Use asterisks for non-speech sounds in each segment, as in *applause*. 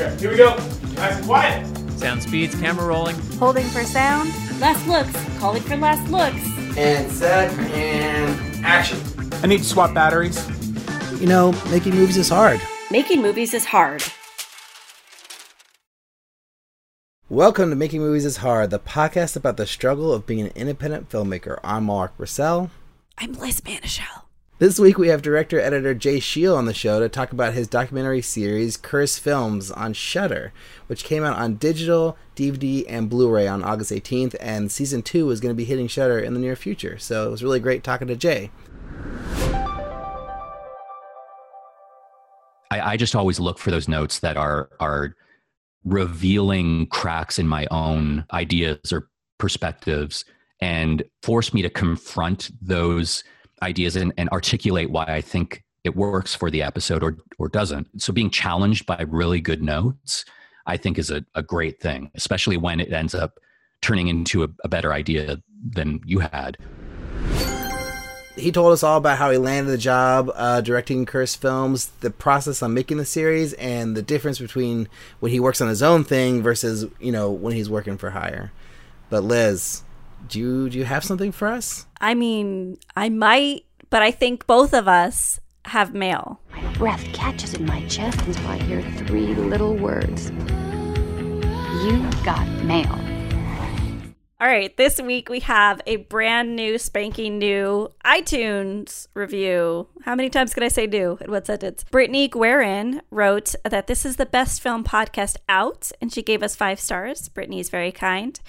Okay, here we go. Nice and quiet. Sound speeds, camera rolling. Holding for sound. Last looks. Calling for last looks. And set and action. I need to swap batteries. You know, making movies is hard. Making movies is hard. Welcome to Making Movies is Hard, the podcast about the struggle of being an independent filmmaker. I'm Mark Russell. I'm Liz Manashil. This week we have director editor Jay Cheel on the show to talk about his documentary series Cursed Films on Shudder, which came out on digital, DVD, and Blu-ray on August 18th, and season two is going to be hitting Shudder in the near future. So it was really great talking to Jay. I, I just always look for those notes that are are revealing cracks in my own ideas or perspectives and force me to confront those ideas and, and articulate why I think it works for the episode or or doesn't. So being challenged by really good notes, I think is a, a great thing, especially when it ends up turning into a, a better idea than you had. He told us all about how he landed the job uh, directing Cursed Films, the process on making the series, and the difference between when he works on his own thing versus you know when he's working for hire. But Liz, do you do you have something for us? I mean, I might, but I think both of us have mail. My breath catches in my chest until I hear three little words. You got mail. All right, this week we have a brand new, spanking new iTunes review. How many times can I say new in what sentence? Brittany Guerin wrote that this is the best film podcast out, and she gave us five stars. Brittany is very kind.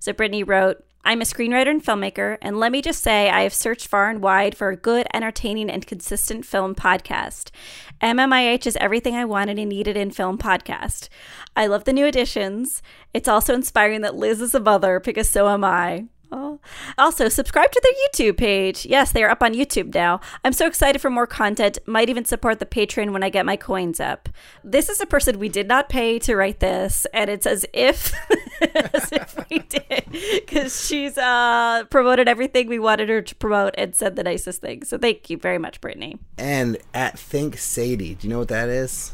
So Brittany wrote, I'm a screenwriter and filmmaker, and let me just say I have searched far and wide for a good, entertaining, and consistent film podcast. MMIH is everything I wanted and needed in film podcast. I love the new additions. It's also inspiring that Liz is a mother because so am I. Oh. Also, subscribe to their YouTube page. Yes, they are up on YouTube now. I'm so excited for more content. Might even support the Patreon when I get my coins up. This is a person we did not pay to write this, and it's as if *laughs* as if we did because she's uh, promoted everything we wanted her to promote and said the nicest things. So thank you very much, Brittany. And at Think Sadie, do you know what that is?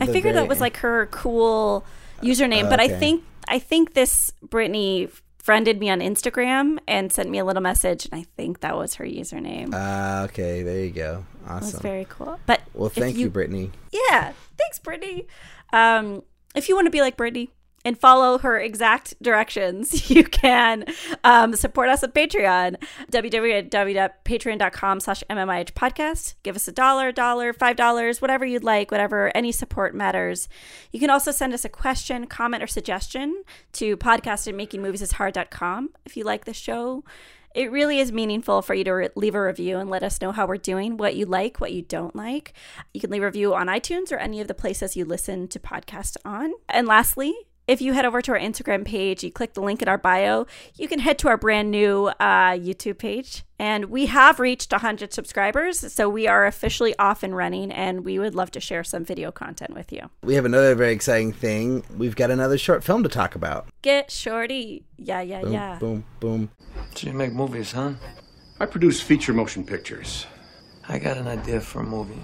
I The figured very- that was like her cool username, but I think I think this Brittany friended me on Instagram and sent me a little message, and I think that was her username. Ah, okay, there you go. Awesome. very cool. But well, thank you, Brittany. Yeah, thanks, Brittany. Um, if you want to be like Brittany and follow her exact directions, *laughs* you can um, support us at Patreon, www.patreon.com slash MMIH podcast. Give us a dollar, dollar, five dollars, whatever you'd like, whatever, any support matters. You can also send us a question, comment, or suggestion to podcast at makingmoviesishard.com if you like the show. It really is meaningful for you to re- leave a review and let us know how we're doing, what you like, what you don't like. You can leave a review on iTunes or any of the places you listen to podcasts on. And lastly, if you head over to our Instagram page, you click the link in our bio, you can head to our brand new uh, YouTube page. And we have reached 100 subscribers, so we are officially off and running, and we would love to share some video content with you. We have another very exciting thing. We've got another short film to talk about. Get shorty. Yeah, yeah, Boom, yeah. boom, boom. So you make movies, huh? I produce feature motion pictures. I got an idea for a movie.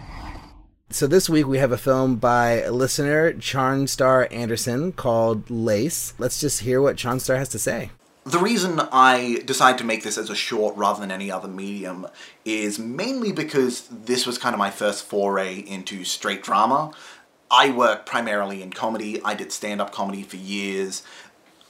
So this week we have a film by a listener, Charnstar Anderson, called Lace. Let's just hear what Charnstar has to say. The reason I decided to make this as a short rather than any other medium is mainly because this was kind of my first foray into straight drama. I work primarily in comedy, I did stand up comedy for years.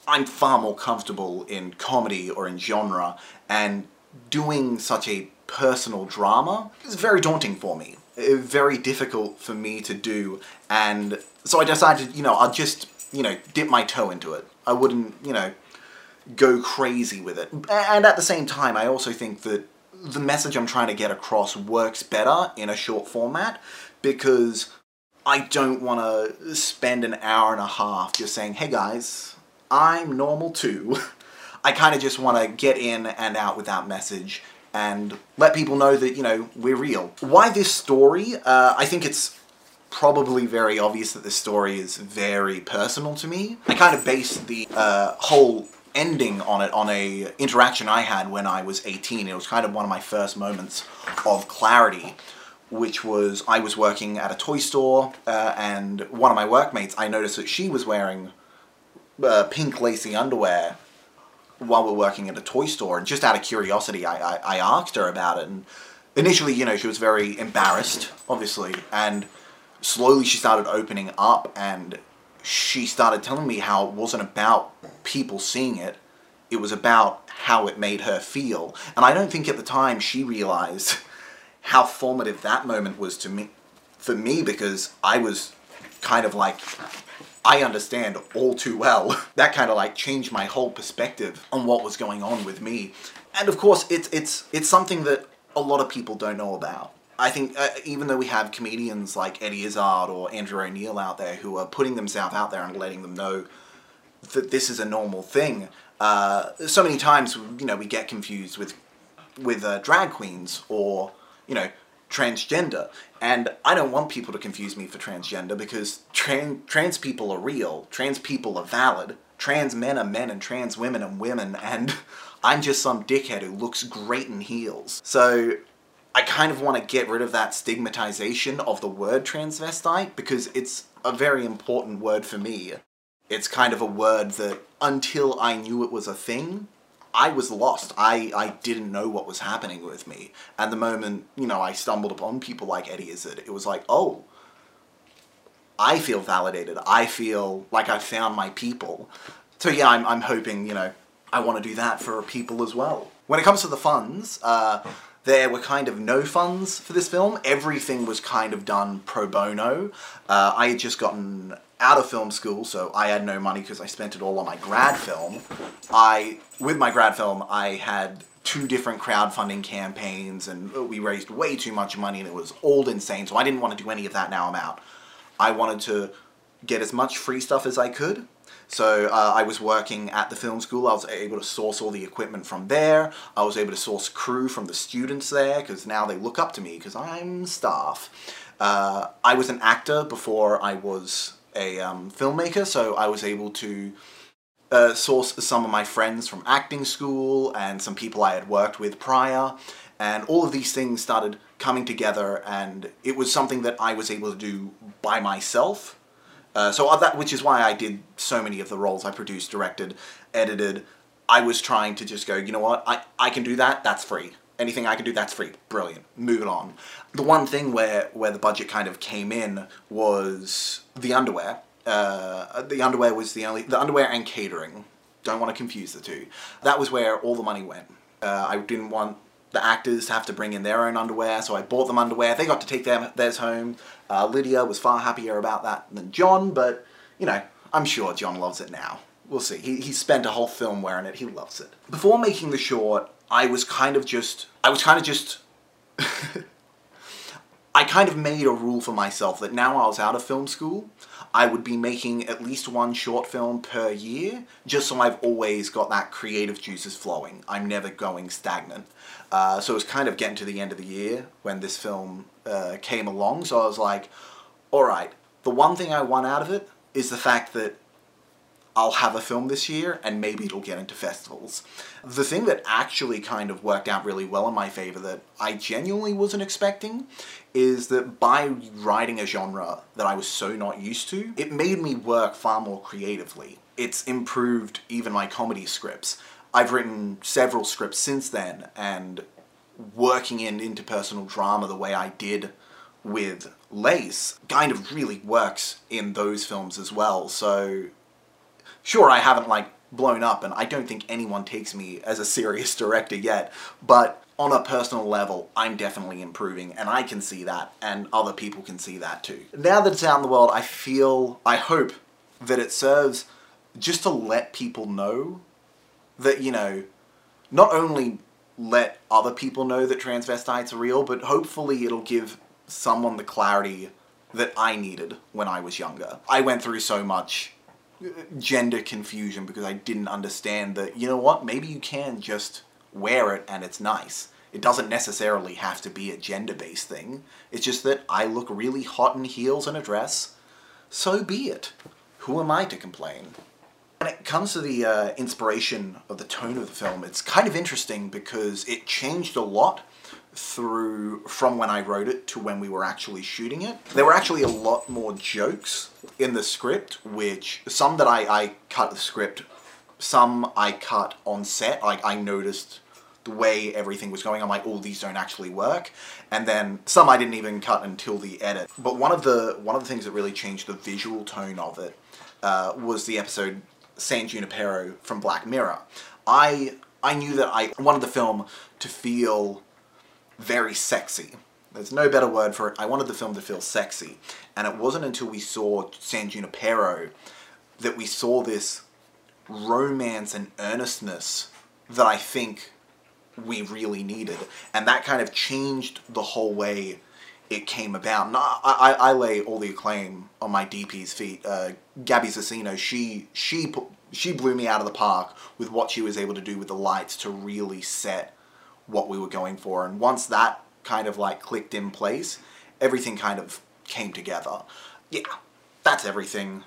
I'm far more comfortable in comedy or in genre, and doing such a personal drama is very daunting for me. Uh, Very difficult for me to do, and so I decided, you know, I'll just, you know, dip my toe into it. I wouldn't, you know, go crazy with it. And at the same time, I also think that the message I'm trying to get across works better in a short format because I don't want to spend an hour and a half just saying, hey guys, I'm normal too. *laughs* I kind of just want to get in and out with that message and let people know that, you know, we're real. Why this story? Uh, I think it's probably very obvious that this story is very personal to me. I kind of based the uh, whole ending on it on a interaction I had when I was 18. It was kind of one of my first moments of clarity which was I was working at a toy store, uh, and one of my workmates, I noticed that she was wearing uh, pink lacy underwear while we're working at a toy store, and just out of curiosity, I, I, I asked her about it, and initially, you know, she was very embarrassed, obviously, and slowly she started opening up, and she started telling me how it wasn't about people seeing it, it was about how it made her feel. And I don't think at the time she realized *laughs* how formative that moment was to me, for me, because I was kind of like, I understand all too well. *laughs* that kind of like changed my whole perspective on what was going on with me. And of course, it's it's it's something that a lot of people don't know about. I think uh, even though we have comedians like Eddie Izzard or Andrew O'Neill out there who are putting themselves out there and letting them know that this is a normal thing, uh, so many times you know we get confused with with uh, drag queens or you know transgender, and I don't want people to confuse me for transgender because trans trans people are real, trans people are valid, trans men are men, and trans women are women, and *laughs* I'm just some dickhead who looks great in heels. So I kind of want to get rid of that stigmatization of the word transvestite because it's a very important word for me. It's kind of a word that until I knew it was a thing, I was lost. I, I didn't know what was happening with me. And the moment, you know, I stumbled upon people like Eddie Izzard, it was like, oh, I feel validated. I feel like I found my people. So yeah, I'm, I'm hoping, you know, I want to do that for people as well. When it comes to the funds, uh, there were kind of no funds for this film. Everything was kind of done pro bono. Uh, I had just gotten out of film school, so I had no money because I spent it all on my grad film. I, with my grad film, I had two different crowdfunding campaigns, and we raised way too much money, and it was all insane. So I didn't want to do any of that. Now I'm out. I wanted to get as much free stuff as I could. So uh, I was working at the film school. I was able to source all the equipment from there. I was able to source crew from the students there because now they look up to me because I'm staff. Uh, I was an actor before I was a um, filmmaker, so I was able to uh, source some of my friends from acting school and some people I had worked with prior. And all of these things started coming together, and it was something that I was able to do by myself uh, so that, which is why I did so many of the roles I produced, directed, edited. I was trying to just go, you know what, I, I can do that, that's free. Anything I can do, that's free. Brilliant. Move on. The one thing where, where the budget kind of came in was the underwear. Uh, the underwear was the only, the underwear and catering. Don't want to confuse the two. That was where all the money went. Uh, I didn't want the actors to have to bring in their own underwear, so I bought them underwear. They got to take their, theirs home. Uh, Lydia was far happier about that than John, but, you know, I'm sure John loves it now. We'll see. He, he spent a whole film wearing it. He loves it. Before making the short, I was kind of just... I was kind of just... *laughs* I kind of made a rule for myself that now I was out of film school, I would be making at least one short film per year, just so I've always got that creative juices flowing. I'm never going stagnant. Uh, so it was kind of getting to the end of the year when this film uh, came along, so I was like, alright, the one thing I want out of it is the fact that I'll have a film this year and maybe it'll get into festivals. The thing that actually kind of worked out really well in my favor that I genuinely wasn't expecting is that by writing a genre that I was so not used to, it made me work far more creatively. It's improved even my comedy scripts. I've written several scripts since then and working in interpersonal drama the way I did with Lace kind of really works in those films as well. So sure, I haven't like blown up, and I don't think anyone takes me as a serious *laughs* director yet, but on a personal level, I'm definitely improving, and I can see that, and other people can see that too. Now that it's out in the world, I feel, I hope that it serves just to let people know that, you know, not only let other people know that transvestites are real, but hopefully it'll give someone the clarity that I needed when I was younger. I went through so much gender confusion because I didn't understand that, you know what, maybe you can just wear it and it's nice. It doesn't necessarily have to be a gender-based thing. It's just that I look really hot in heels and a dress. So be it. Who am I to complain? When it comes to the uh, inspiration of the tone of the film, it's kind of interesting because it changed a lot through from when I wrote it to when we were actually shooting it. There were actually a lot more jokes in the script, which some that I, I cut the script, some I cut on set. Like I noticed the way everything was going. I'm like, oh, these don't actually work. And then some I didn't even cut until the edit. But one of the one of the things that really changed the visual tone of it uh, was the episode San Junipero from Black Mirror. I I knew that I wanted the film to feel very sexy. There's no better word for it. I wanted the film to feel sexy. And it wasn't until we saw San Junipero that we saw this romance and earnestness that I think we really needed. And that kind of changed the whole way it came about. And I, I, I lay all the acclaim on my DP's feet. Uh, Gabby Cecino, she, she, she blew me out of the park with what she was able to do with the lights to really set what we were going for. And once that kind of like clicked in place, everything kind of came together. Yeah, that's everything.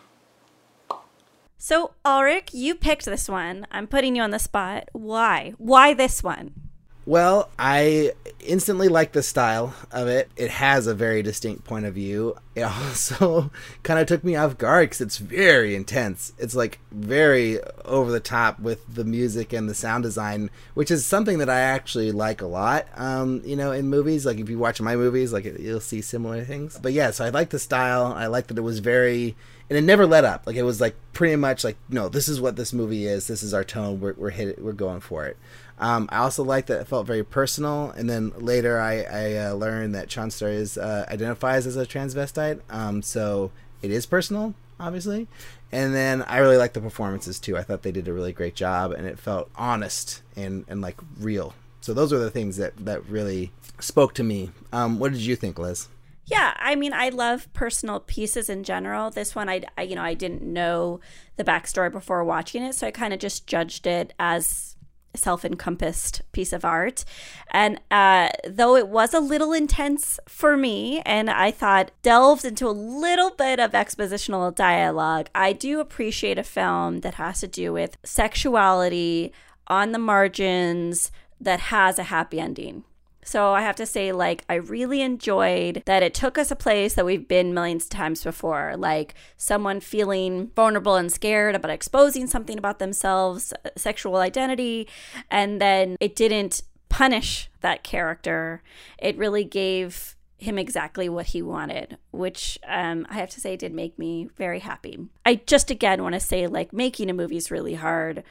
So, Ulrich, you picked this one. I'm putting you on the spot. Why? Why this one? Well, I instantly like the style of it. It has a very distinct point of view. It *laughs* also kind of took me off guard because it's very intense. It's like very over the top with the music and the sound design, which is something that I actually like a lot. Um, you know, in movies, like if you watch my movies, like you'll see similar things. But yeah, so I like the style. I like that it was very and it never let up. Like it was like pretty much like, no, this is what this movie is. This is our tone. We're we're hit. We're going for it. Um, I also liked that it felt very personal. And then later, I I uh, learned that Charnstar is uh, identifies as a transvestite. Um, so it is personal, obviously. And then I really liked the performances too. I thought they did a really great job, and it felt honest and and like real. So those are the things that that really spoke to me. Um, what did you think, Liz? Yeah, I mean, I love personal pieces in general. This one, I, I you know, I didn't know the backstory before watching it, so I kind of just judged it as a self-encompassed piece of art. And uh, though it was a little intense for me, and I thought delved into a little bit of expositional dialogue, I do appreciate a film that has to do with sexuality on the margins that has a happy ending. So I have to say, like, I really enjoyed that it took us a place that we've been millions of times before, like someone feeling vulnerable and scared about exposing something about themselves, uh, sexual identity, and then it didn't punish that character. It really gave him exactly what he wanted, which um, I have to say did make me very happy. I just again want to say, like, making a movie is really hard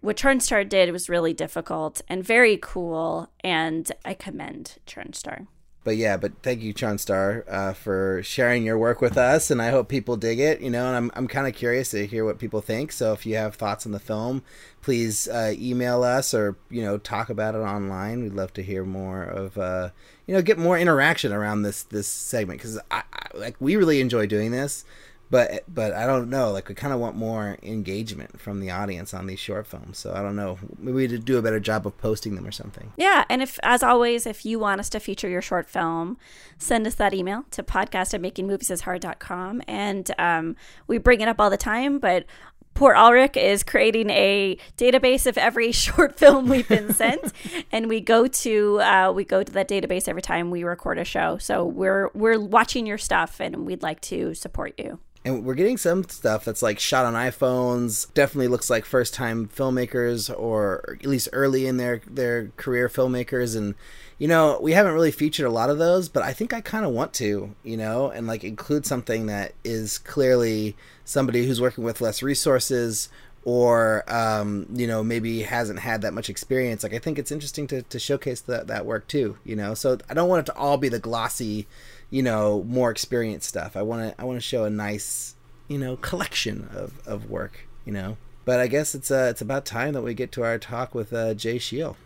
what Charnstar did was really difficult and very cool, and I commend Charnstar. But yeah, but thank you, Charnstar, uh, for sharing your work with us, and I hope people dig it. You know, and I'm I'm kind of curious to hear what people think. So if you have thoughts on the film, please uh, email us or you know talk about it online. We'd love to hear more of uh, you know get more interaction around this this segment because I, I like we really enjoy doing this but but I don't know. Like we kind of want more engagement from the audience on these short films. So I don't know. Maybe we do a better job of posting them or something. Yeah, and if as always, if you want us to feature your short film, send us that email to podcast at makingmoviesishard.com. and um, we bring it up all the time. But Port Ulrich is creating a database of every *laughs* short film we've been *laughs* sent, and we go to uh, we go to that database every time we record a show. So we're we're watching your stuff, and we'd like to support you and we're getting some stuff that's like shot on iPhones. Definitely looks like first time filmmakers or at least early in their their career filmmakers and you know, we haven't really featured a lot of those, but I think I kind of want to, you know, and like include something that is clearly somebody who's working with less resources or um, you know maybe hasn't had that much experience like i think it's interesting to, to showcase that, that work too you know so i don't want it to all be the glossy you know more experienced stuff. I want to I want to show a nice you know collection of, of work. You know, but I guess it's uh, it's about time that we get to our talk with uh, Jay Cheel.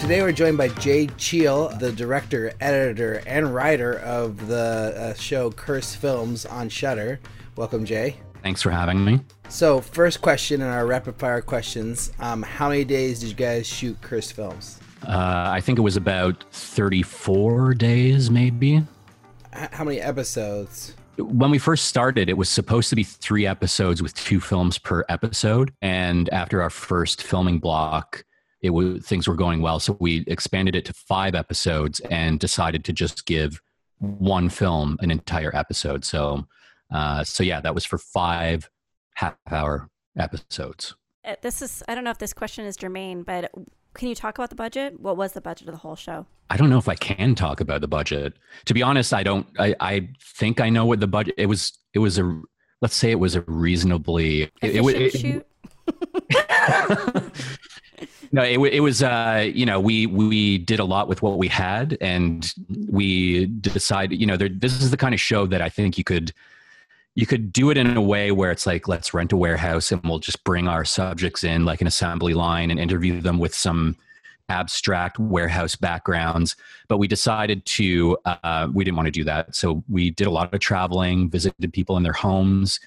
Today we're joined by Jay Cheel, the director, editor, and writer of the uh, show Cursed Films on Shudder. Welcome, Jay. Thanks for having me. So, first question in our rapid fire questions: um, How many days did you guys shoot Cursed Films? Uh, I think it was about thirty-four days, maybe. H- how many episodes? when we first started, it was supposed to be three episodes with two films per episode. And after our first filming block, it was things were going well, so we expanded it to five episodes and decided to just give one film an entire episode. So, uh, so yeah, that was for five half-hour episodes. Uh, This is, I don't know if this question is germane, but can you talk about the budget? What was the budget of the whole show? I don't know if I can talk about the budget. To be honest, I don't. I, I think I know what the budget. It was. It was a. Let's say it was a reasonably. It, it, shoot? *laughs* no, it, it was. Uh, you know, we we did a lot with what we had, and we decided. You know, there, this is the kind of show that I think you could. You could do it in a way where it's like, let's rent a warehouse and we'll just bring our subjects in like an assembly line and interview them with some abstract warehouse backgrounds. But we decided to uh, we didn't want to do that. So we did a lot of traveling visited people in their homes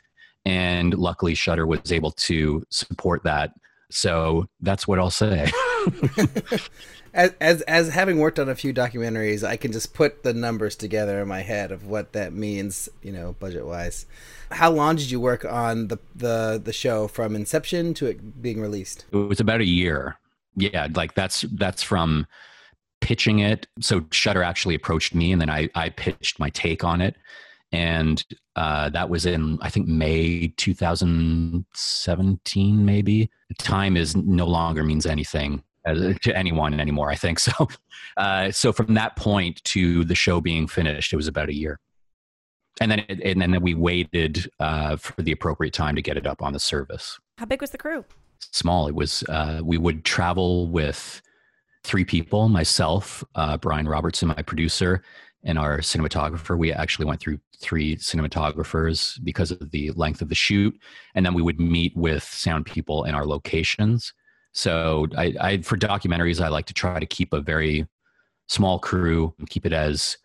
and luckily Shudder was able to support that. So that's what i'll say *laughs* *laughs* As, as as having worked on a few documentaries, I can just put the numbers together in my head of what that means, you know, budget wise. How long did you work on the the the show from inception to it being released? it was about a year. Yeah like that's that's from pitching it. So Shudder actually approached me and then i i pitched my take on it. And uh, that was in i think may 2017 maybe. Time is no longer means anything uh, to anyone anymore i think *laughs* so uh, so from that point to the show being finished it was about a year and then it, and then we waited uh, for the appropriate time to get it up on the service How big was the crew? small. It was uh, we would travel with three people: myself, uh, Brian Robertson, my producer, and our cinematographer. We actually went through three cinematographers because of the length of the shoot, and then we would meet with sound people in our locations. So, I, I for documentaries, I like to try to keep a very small crew and keep it as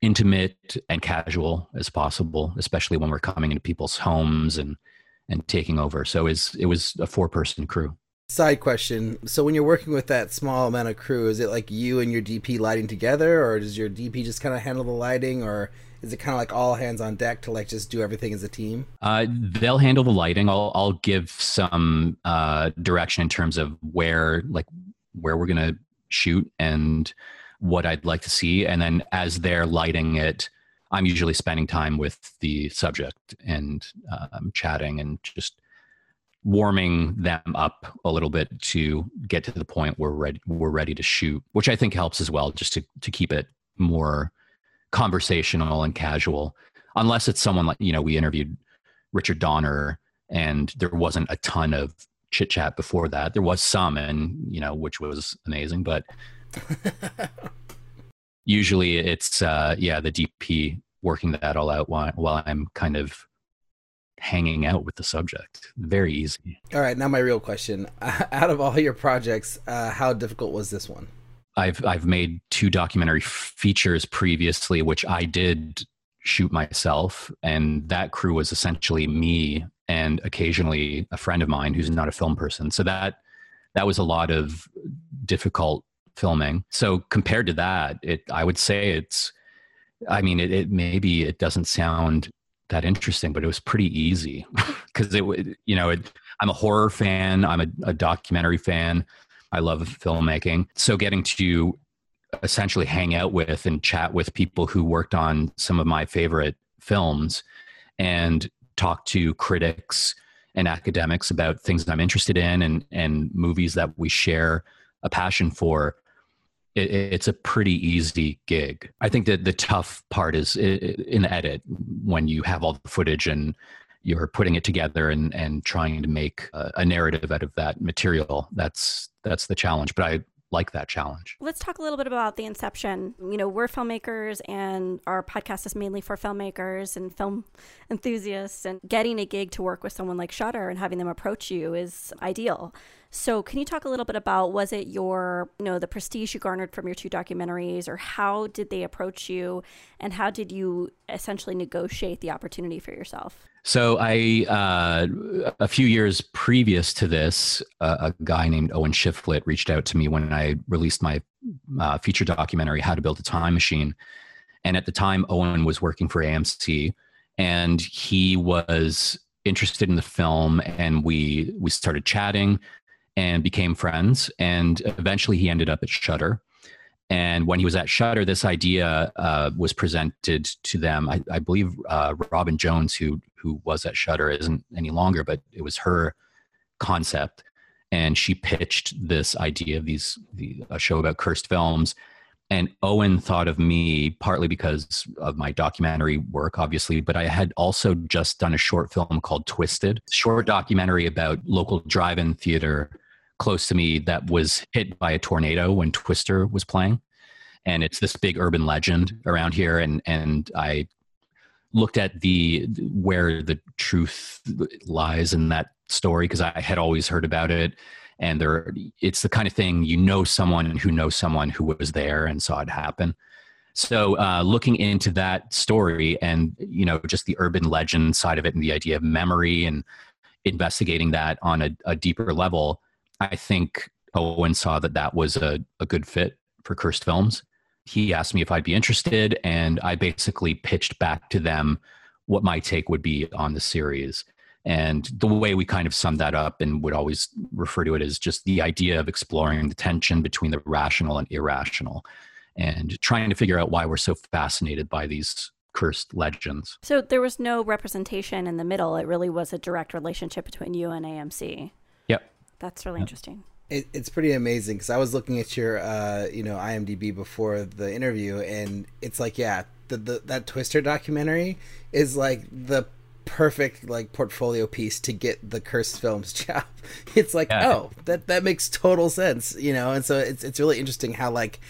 intimate and casual as possible, especially when we're coming into people's homes and and taking over. So it's, it was a four person crew. Side question: So when you're working with that small amount of crew, is it like you and your DP lighting together, or does your DP just kind of handle the lighting, or is it kind of like all hands on deck to like just do everything as a team? Uh, they'll handle the lighting. I'll, I'll give some uh, direction in terms of where, like, where we're to shoot and what I'd like to see. And then as they're lighting it, I'm usually spending time with the subject and um, chatting and just warming them up a little bit to get to the point where we're ready, we're ready to shoot, which I think helps as well, just to, to keep it more conversational and casual. Unless it's someone like, you know, we interviewed Richard Donner and there wasn't a ton of chit chat before that. There was some, and, you know, which was amazing, but *laughs* usually it's uh yeah the dp working that all out while, while i'm kind of hanging out with the subject very easy All right, now my real question: *laughs* Out of all your projects, uh, how difficult was this one? I've i've made two documentary features previously which i did shoot myself and that crew was essentially me and occasionally a friend of mine who's not a film person. So that that was a lot of difficult filming. So compared to that it i would say it's i mean it, it maybe it doesn't sound that interesting but it was pretty easy *laughs* because it you know it, i'm a horror fan i'm a, a documentary fan i love filmmaking so getting to essentially hang out with and chat with people who worked on some of my favorite films and talk to critics and academics about things that I'm interested in and and movies that we share a passion for it, it's a pretty easy gig. I think that the tough part is in edit when you have all the footage and you're putting it together and and trying to make a, a narrative out of that material. That's that's the challenge. But I like that challenge. Let's talk a little bit about the inception. You know, we're filmmakers and our podcast is mainly for filmmakers and film enthusiasts and getting a gig to work with someone like Shudder and having them approach you is ideal. So, can you talk a little bit about was it your, you know, the prestige you garnered from your two documentaries or how did they approach you and how did you essentially negotiate the opportunity for yourself? So I, uh, a few years previous to this, uh, a guy named Owen Shiflett reached out to me when I released my uh, feature documentary, How to Build a Time Machine. And at the time, Owen was working for AMC and he was interested in the film, and we we started chatting and became friends, and eventually he ended up at Shudder. And when he was at Shudder, this idea uh, was presented to them. I, I believe uh, Robin Jones, who who was at Shudder, isn't any longer, but it was her concept, and she pitched this idea of these the, a show about cursed films. And Owen thought of me partly because of my documentary work, obviously, but I had also just done a short film called Twisted, short documentary about local drive-in theater close to me that was hit by a tornado when Twister was playing. And it's this big urban legend around here. And, and I looked at the where the truth lies in that story because I had always heard about it. And there, it's the kind of thing you know someone who knows someone who was there and saw it happen. So, uh, looking into that story and you know just the urban legend side of it and the idea of memory and investigating that on a, a deeper level, I think Owen saw that that was a, a good fit for Cursed Films. He asked me if I'd be interested, and I basically pitched back to them what my take would be on the series. And the way we kind of summed that up and would always refer to it as just the idea of exploring the tension between the rational and irrational and trying to figure out why we're so fascinated by these cursed legends. So there was no representation in the middle. It really was a direct relationship between you and AMC. Yep. That's really interesting. It, it's pretty amazing because I was looking at your, uh, you know, IMDb before the interview, and it's like, yeah, the, the that Twister documentary is like the perfect like portfolio piece to get the cursed films *laughs* job. It's like, Yeah. oh, that that makes total sense, you know. And so it's it's really interesting how like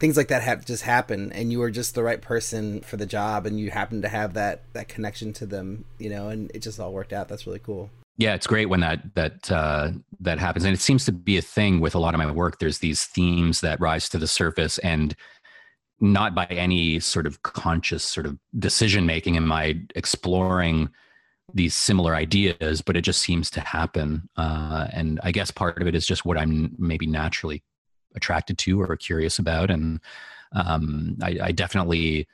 things like that have just happen, and you were just the right person for the job, and you happen to have that that connection to them, you know, and it just all worked out. That's really cool. Yeah, it's great when that that uh, that happens, and it seems to be a thing with a lot of my work. There's these themes that rise to the surface, and not by any sort of conscious sort of decision making am I exploring these similar ideas, but it just seems to happen. Uh, and I guess part of it is just what I'm maybe naturally attracted to or curious about, and um, I, I definitely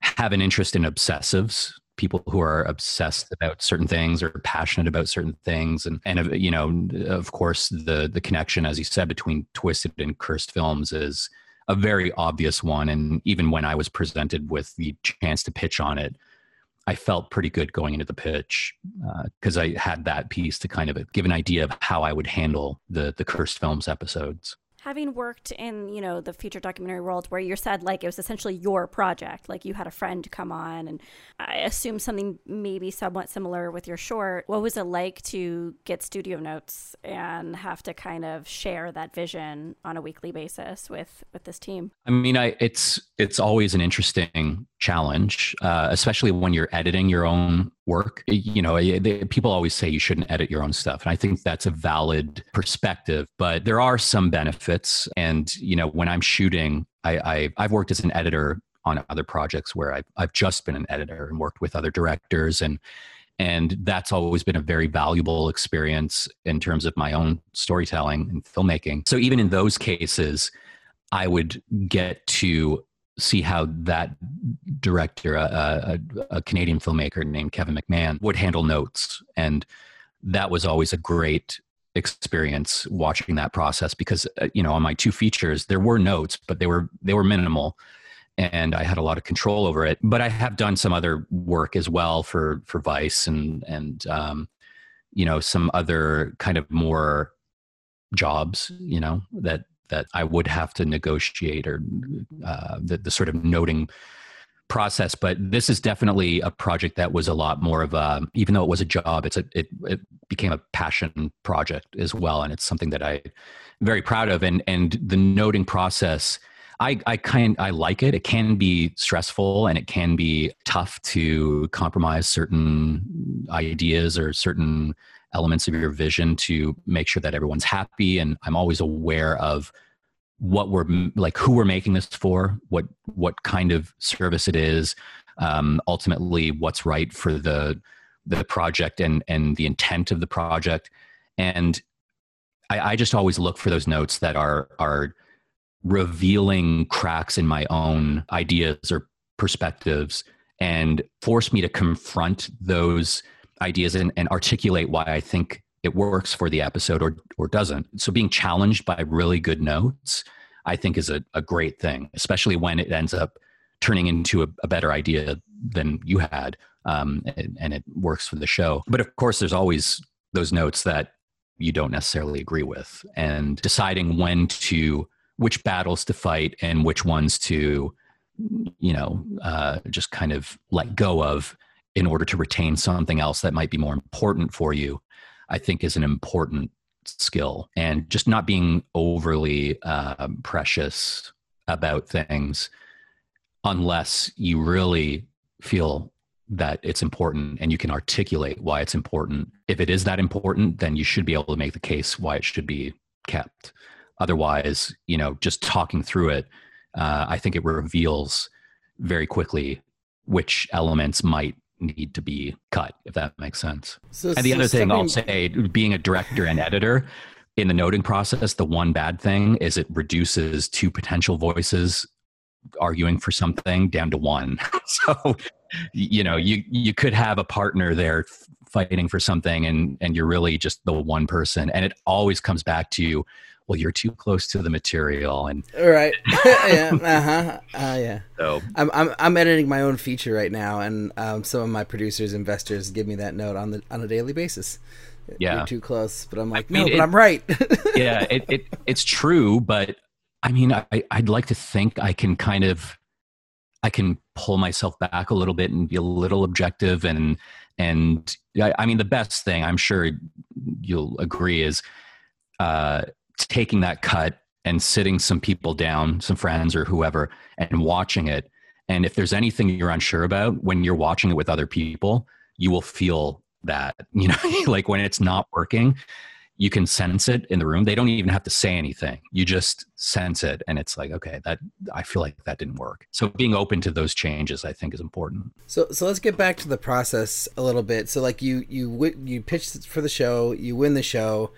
have an interest in obsessives people who are obsessed about certain things or passionate about certain things. And and uh, you know of course the the connection as you said between twisted and cursed films is a very obvious one. And even when i was presented with the chance to pitch on it i felt pretty good going into the pitch because i had that piece to kind of give an idea of how i would handle the the cursed films episodes Having worked in, you know, the feature documentary world where you said like it was essentially your project, like you had a friend come on and I assume something maybe somewhat similar with your short. What was it like to get studio notes and have to kind of share that vision on a weekly basis with with this team? I mean, I it's it's always an interesting challenge, uh, especially when you're editing your own work. You know, they, people always say you shouldn't edit your own stuff, and I think that's a valid perspective. But there are some benefits, and you know, when I'm shooting, I, I I've worked as an editor on other projects where I've I've just been an editor and worked with other directors and and that's always been a very valuable experience in terms of my own storytelling and filmmaking. So even in those cases, I would get to see how that director, a, a, a, Canadian filmmaker named Kevin McMahon, would handle notes. And that was always a great experience watching that process because uh, you know on my two features there were notes but they were they were minimal and I had a lot of control over it but I have done some other work as well for for Vice and and um, you know some other kind of more jobs you know that that I would have to negotiate or uh, the, the sort of noting process but this is definitely a project that was a lot more of a even though it was a job it's a it, it became a passion project as well and it's something that i am very proud of and and the noting process I, I kind I like it. It can be stressful and it can be tough to compromise certain ideas or certain elements of your vision to make sure that everyone's happy. And I'm always aware of what we're like who we're making this for what what kind of service it is um, ultimately what's right for the the project and and the intent of the project and I, I just always look for those notes that are are revealing cracks in my own ideas or perspectives and force me to confront those ideas and, and articulate why I think it works for the episode or or doesn't. So being challenged by really good notes, I think is a, a great thing, especially when it ends up turning into a, a better idea than you had. Um, and, and it works for the show. But of course, there's always those notes that you don't necessarily agree with, and deciding when to which battles to fight and which ones to you know uh, just kind of let go of in order to retain something else that might be more important for you i think is an important skill. And just not being overly uh, precious about things unless you really feel that it's important and you can articulate why it's important. If it is that important then you should be able to make the case why it should be kept otherwise you know just talking through it uh, i think it reveals very quickly which elements might need to be cut, if that makes sense. So, and the so other thing I'll say, being a director and editor in the noting process, the one bad thing is it reduces two potential voices arguing for something down to one. *laughs* so, you know, you you could have a partner there fighting for something, and and you're really just the one person, and it always comes back to well you're too close to the material and right. *laughs* *laughs* Yeah uh-huh. Uh, yeah. So I'm, I'm i'm editing my own feature right now and um, some of my producers investors give me that note on the on a daily basis. Yeah. You're too close but i'm like I mean, no it, but i'm right. *laughs* Yeah it, it it's true but i mean I, i'd like to think i can kind of i can pull myself back a little bit and be a little objective and and I, I mean the best thing i'm sure you'll agree is uh taking that cut and sitting some people down, some friends or whoever, and watching it. And if there's anything you're unsure about when you're watching it with other people, you will feel that, *laughs* you know, *laughs* like when it's not working, you can sense it in the room. They don't even have to say anything. You just sense it. And it's like, okay, that I feel like that didn't work. So being open to those changes, I think is important. So, so let's get back to the process a little bit. So like you, you, you pitched for the show, you win the show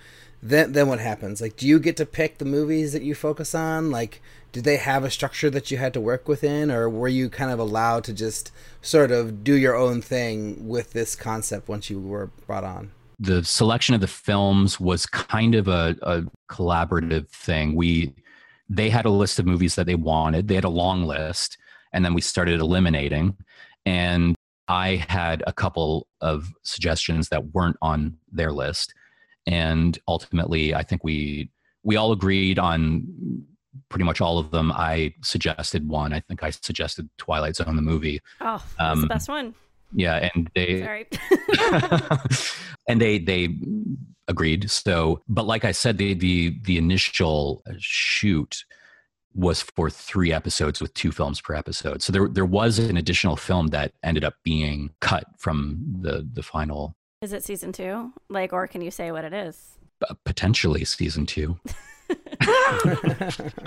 then then what happens? Like, do you get to pick the movies that you focus on? Like, did they have a structure that you had to work within, or were you kind of allowed to just sort of do your own thing with this concept once you were brought on? The selection of the films was kind of a, a collaborative thing. We they had a list of movies that they wanted. They had a long list, and then we started eliminating. And I had a couple of suggestions that weren't on their list and ultimately i think we we all agreed on pretty much all of them. I suggested one. I think i suggested twilight zone the movie. Oh that's um, the best one. yeah and they Sorry. *laughs* *laughs* and they they agreed. So but like i said the the the initial shoot was for three episodes with two films per episode. So there there was an additional film that ended up being cut from the the final is it season two? Like, or can you say what it is? Uh, potentially season two. *laughs*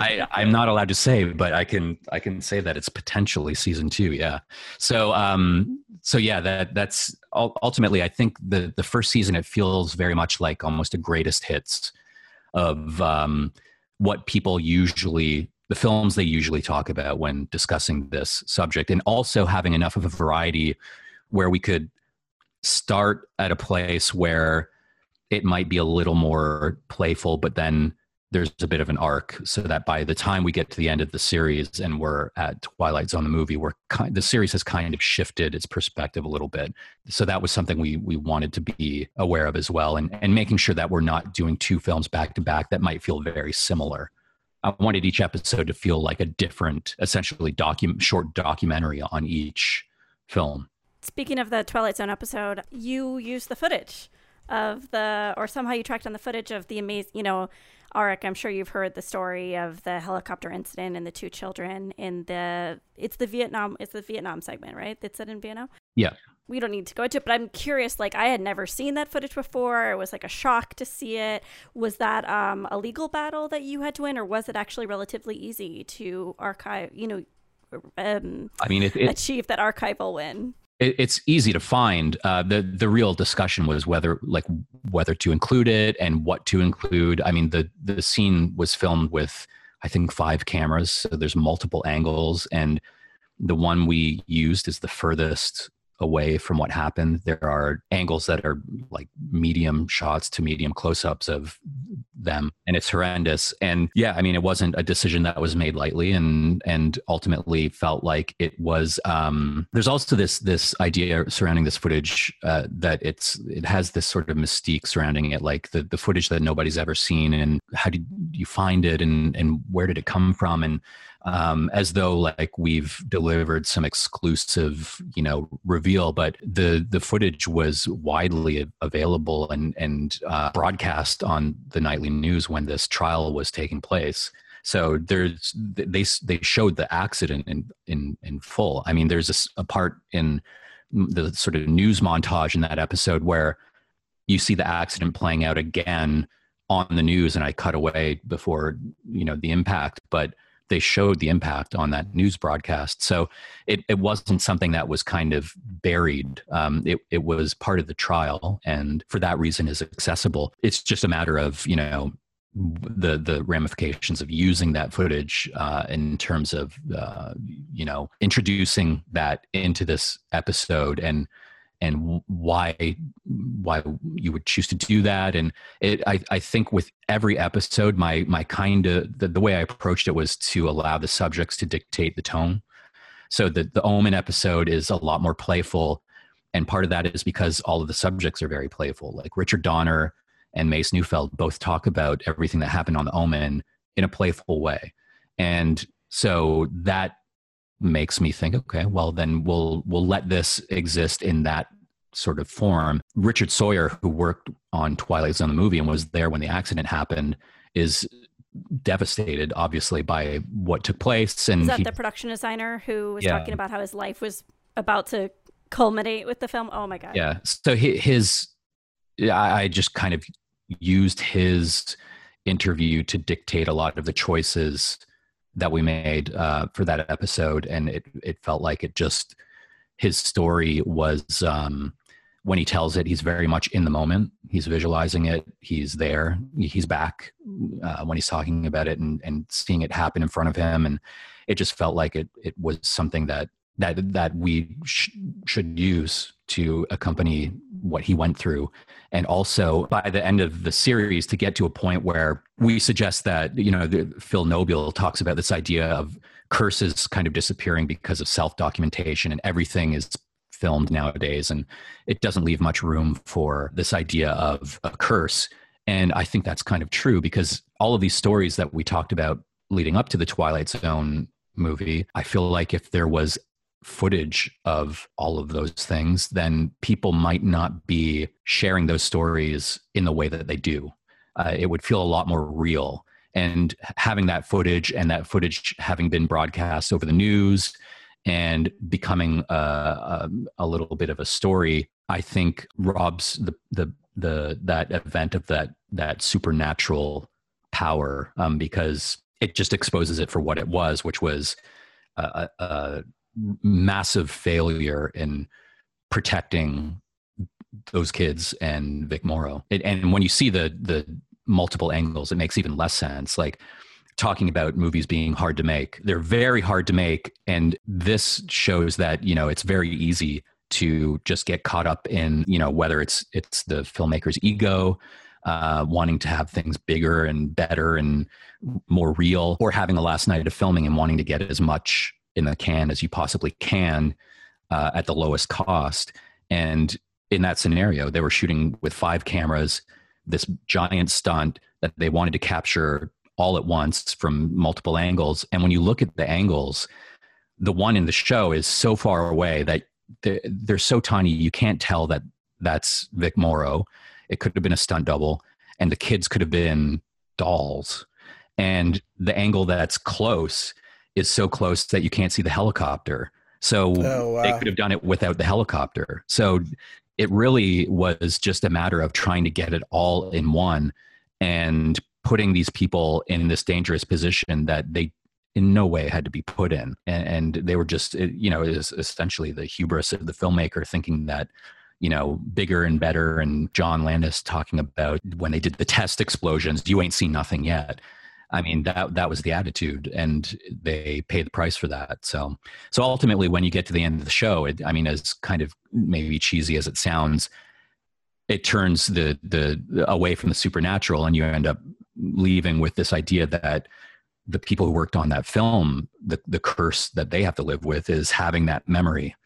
I, I'm not allowed to say, but I can I can say that it's potentially season two. Yeah. So um so yeah that that's ultimately I think the the first season it feels very much like almost a greatest hits of um what people usually the films they usually talk about when discussing this subject and also having enough of a variety where we could start at a place where it might be a little more playful, but then there's a bit of an arc so that by the time we get to the end of the series and we're at Twilight Zone, the movie, we're kind, the series has kind of shifted its perspective a little bit. So that was something we, we wanted to be aware of as well. And, and making sure that we're not doing two films back to back that might feel very similar. I wanted each episode to feel like a different, essentially docu- short documentary on each film. Speaking of the Twilight Zone episode, you used the footage of the, or somehow you tracked on the footage of the amazing, you know, Arik, I'm sure you've heard the story of the helicopter incident and the two children in the, it's the Vietnam, it's the Vietnam segment, right? That's it in Vietnam? Yeah. We don't need to go into it, but I'm curious. Like, I had never seen that footage before. It was like a shock to see it. Was that um, a legal battle that you had to win, or was it actually relatively easy to archive? You know, um, I mean, it, it, achieve that archival win it, it's easy to find. Uh, the the real discussion was whether like whether to include it and what to include. I mean, the the scene was filmed with I think five cameras, so there's multiple angles, and the one we used is the furthest away from what happened. There are angles that are like medium shots to medium close ups of them, and it's horrendous. And yeah, I mean, it wasn't a decision that was made lightly, and and ultimately felt like it was. Um, there's also this this idea surrounding this footage uh, that it's it has this sort of mystique surrounding it, like the the footage that nobody's ever seen, and how did you find it, and and where did it come from, and um, as though like we've delivered some exclusive, you know, reveal. But the the footage was widely available and and uh, broadcast on the nightly news when this trial was taking place. So there's they they showed the accident in in in full. I mean, there's a, a part in the sort of news montage in that episode where you see the accident playing out again on the news, and I cut away before you know the impact, but they showed the impact on that news broadcast. So it, it wasn't something that was kind of buried. Um, it, it was part of the trial, and for that reason is accessible. It's just a matter of you know the the ramifications of using that footage uh, in terms of uh, you know introducing that into this episode and and why why you would choose to do that. And it i, I think with every episode my my kind of the, the way i approached it was to allow the subjects to dictate the tone. So the the omen episode is a lot more playful and part of that is because all of the subjects are very playful. Like richard donner and mace neufeld both talk about everything that happened on the omen in a playful way. And so that makes me think okay well then we'll we'll let this exist in that sort of form. Richard sawyer who worked on twilight zone the movie and was there when the accident happened is devastated obviously by what took place and is that he, the production designer who was Yeah. talking about how his life was about to culminate with the film? Oh my god. Yeah. So hi- his I just kind of used his interview to dictate a lot of the choices that we made uh, for that episode and it it felt like it just his story was um, when he tells it he's very much in the moment. He's visualizing it. He's there. He's back uh, when he's talking about it and, and seeing it happen in front of him. And it just felt like it it was something that that that we sh- should use to accompany what he went through. And also by the end of the series to get to a point where we suggest that you know the, phil nobile talks about this idea of curses kind of disappearing because of self documentation and everything is filmed nowadays. And it doesn't leave much room for this idea of a curse. And i think that's kind of true because all of these stories that we talked about leading up to the twilight zone movie i feel like if there was footage of all of those things, then people might not be sharing those stories in the way that they do. Uh, it would feel a lot more real. And having that footage and that footage having been broadcast over the news and becoming a, a, a little bit of a story, I think robs the, the, the, that event of that, that supernatural power um, because it just exposes it for what it was, which was a, a, a massive failure in protecting those kids and Vic Morrow. It, and when you see the the multiple angles, it makes even less sense. Like talking about movies being hard to make, they're very hard to make, and this shows that you know it's very easy to just get caught up in you know whether it's it's the filmmaker's ego. Uh, wanting to have things bigger and better and more real, or having a last night of filming and wanting to get as much in the can as you possibly can uh, at the lowest cost. And in that scenario, they were shooting with five cameras, this giant stunt that they wanted to capture all at once from multiple angles. And when you look at the angles, the one in the show is so far away that they're, they're so tiny you can't tell that that's Vic Morrow. It could have been a stunt double, and the kids could have been dolls. And the angle that's close is so close that you can't see the helicopter. So Oh, wow. they could have done it without the helicopter. So it really was just a matter of trying to get it all in one and putting these people in this dangerous position that they in no way had to be put in. And, and they were just, you know, is essentially the hubris of the filmmaker thinking that you know, bigger and better. And John Landis talking about when they did the test explosions, you ain't seen nothing yet. I mean that that was the attitude, and they pay the price for that. So so ultimately, when you get to the end of the show, it, I mean, as kind of maybe cheesy as it sounds, it turns the the away from the supernatural, and you end up leaving with this idea that the people who worked on that film, the the curse that they have to live with is having that memory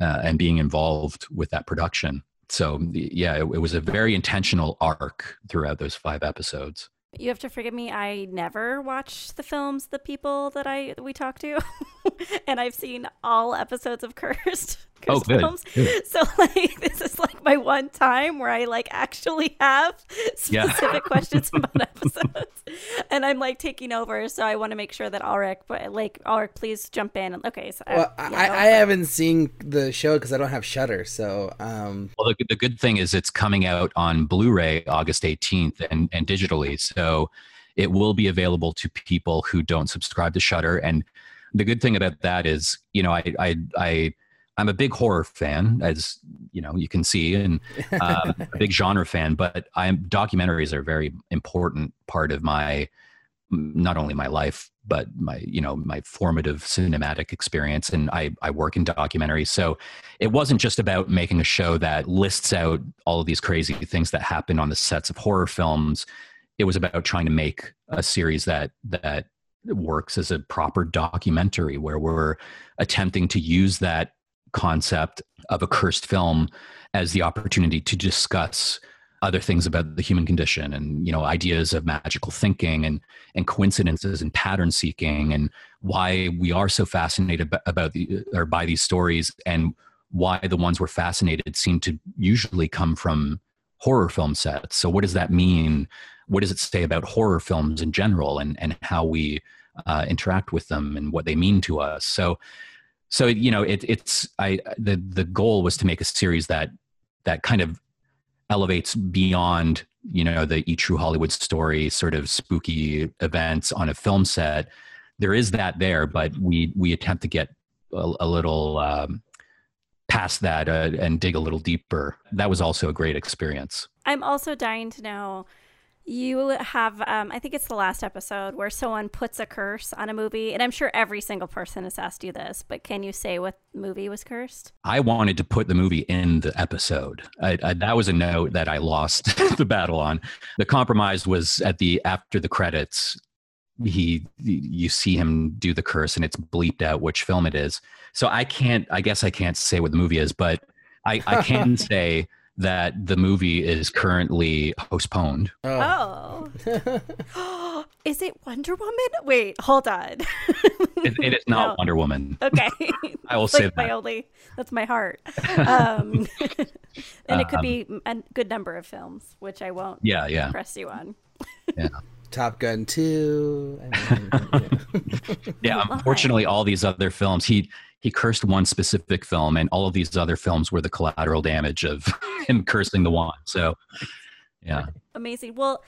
uh, and being involved with that production. So yeah, it, it was a very intentional arc throughout those five episodes. You have to forgive me. I never watch the films, the people that I we talk to, *laughs* and I've seen all episodes of *laughs* Cursed. Oh, good. films. good. So like *laughs* this is like my one time where I like actually have specific yeah. questions about episodes, and I'm like taking over. So I want to make sure that Ulrich, but like Ulrich, please jump in. Okay, so well, I, yeah, I, I haven't seen the show because I don't have Shudder. So um, well, the, the good thing is it's coming out on Blu-ray August 18th and and digitally, so it will be available to people who don't subscribe to Shudder. and the good thing about that is, you know, I I I I'm a big horror fan, as you know, you can see, and um, *laughs* a big genre fan. But I'm documentaries are a very important part of my not only my life, but my you know my formative cinematic experience. And I I work in documentaries, so it wasn't just about making a show that lists out all of these crazy things that happen on the sets of horror films. It was about trying to make a series that that works as a proper documentary where we're attempting to use that concept of a cursed film as the opportunity to discuss other things about the human condition and you know ideas of magical thinking and and coincidences and pattern seeking and why we are so fascinated about the or by these stories and why the ones we're fascinated seem to usually come from horror film sets. So what does that mean what does it say about horror films in general and and how we uh, interact with them and what they mean to us? So so you know it, it's i the the goal was to make a series that that kind of elevates beyond you know the true hollywood story sort of spooky events on a film set. There is that there but we we attempt to get a, a little um, past that uh, and dig a little deeper. That was also a great experience. I'm also dying to know you have um, i think it's the last episode where someone puts a curse on a movie and i'm sure every single person has asked you this but can you say what movie was cursed? I wanted to put the movie in the episode. I, I, that was a note that i lost *laughs* the battle on. The compromise was at the after the credits he you see him do the curse and it's bleeped out which film it is. So i can't i guess i can't say what the movie is but i, I can *laughs* say that the movie is currently postponed. Oh. oh. *laughs* is it Wonder Woman? Wait, hold on. it, it is not no. Wonder Woman. Okay. *laughs* I will say like that. My only, that's my heart. *laughs* Um, and it could be um, a good number of films, which I won't yeah, yeah. press you on. yeah. Top Gun 2. yeah, unfortunately, all these other films, he he cursed one specific film, and all of these other films were the collateral damage of *laughs* him cursing the one. So, yeah. Amazing. Well,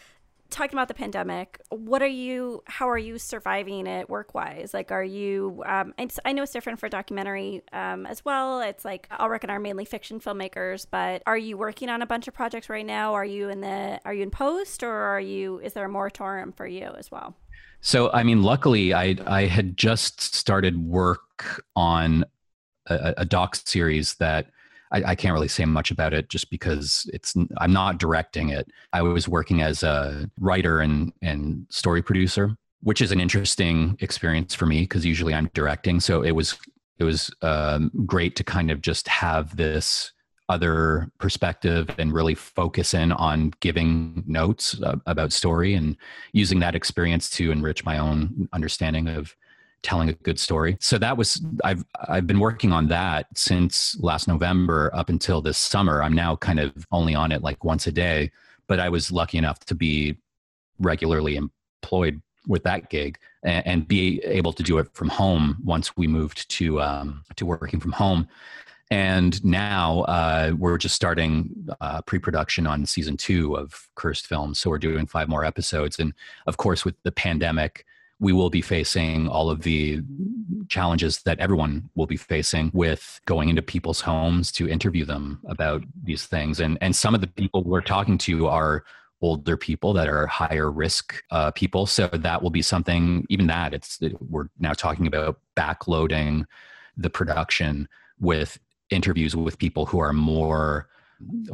talking about the pandemic, what are you? How are you surviving it work wise? Like, are you? Um, I know it's different for documentary um, as well. It's like I'll reckon are mainly fiction filmmakers, but are you working on a bunch of projects right now? Are you in the? Are you in post, or are you? Is there a moratorium for you as well? So, I mean, luckily, I I had just started work on a, a doc series that I, I, can't really say much about it just because it's I'm not directing it. I was working as a writer and and story producer, which is an interesting experience for me because usually I'm directing. So it was it was um, great to kind of just have this other perspective and really focus in on giving notes uh, about story and using that experience to enrich my own understanding of telling a good story. So that was I've I've been working on that since last November up until this summer. I'm now kind of only on it like once a day, but I was lucky enough to be regularly employed with that gig and, be able to do it from home once we moved to um, to working from home and now uh, we're just starting uh, pre-production on season two of Cursed Films. So we're doing five more episodes, and of course, with the pandemic, we will be facing all of the challenges that everyone will be facing with going into people's homes to interview them about these things. And and some of the people we're talking to are older people that are higher risk uh, people. So that will be something. Even that, it's we're now talking about backloading the production with interviews with people who are more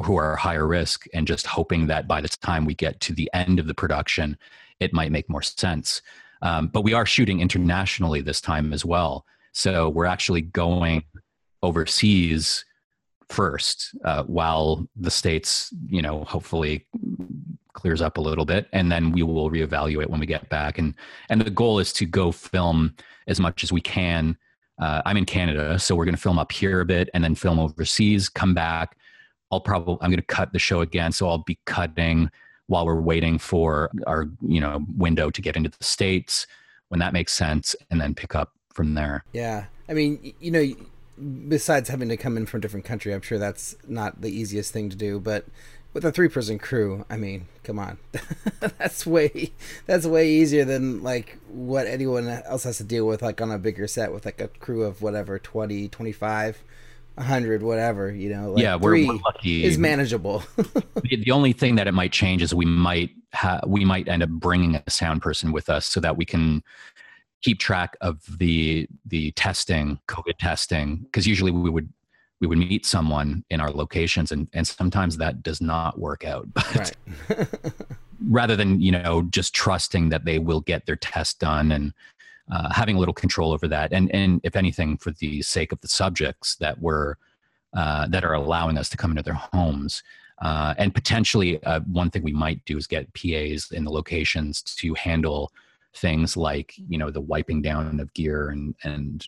who are higher risk and just hoping that by the time we get to the end of the production it might make more sense. Um, but we are shooting internationally this time as well. So we're actually going overseas first uh, while the states you know hopefully clears up a little bit and then we will reevaluate when we get back. And and the goal is to go film as much as we can uh, i'm in canada so we're going to film up here a bit and then film overseas come back i'll probably i'm going to cut the show again so i'll be cutting while we're waiting for our you know window to get into the states when that makes sense and then pick up from there yeah i mean you know besides having to come in from a different country, I'm sure that's not the easiest thing to do. But with a three person crew, I mean, come on, *laughs* that's way that's way easier than like what anyone else has to deal with, like on a bigger set with like a crew of whatever 20, 25 100 whatever you know like yeah we're, we're, lucky. is manageable. *laughs* The, the, only thing that it might change is we might ha- we might end up bringing a sound person with us so that we can keep track of the the testing, COVID testing, because usually we would we would meet someone in our locations, and and sometimes that does not work out. *laughs* But right. *laughs* rather than you know just trusting that they will get their test done and uh, having a little control over that, and and if anything, for the sake of the subjects that were uh, that are allowing us to come into their homes. Uh, and potentially, uh, one thing we might do is get PAs in the locations to handle things like you know the wiping down of gear and and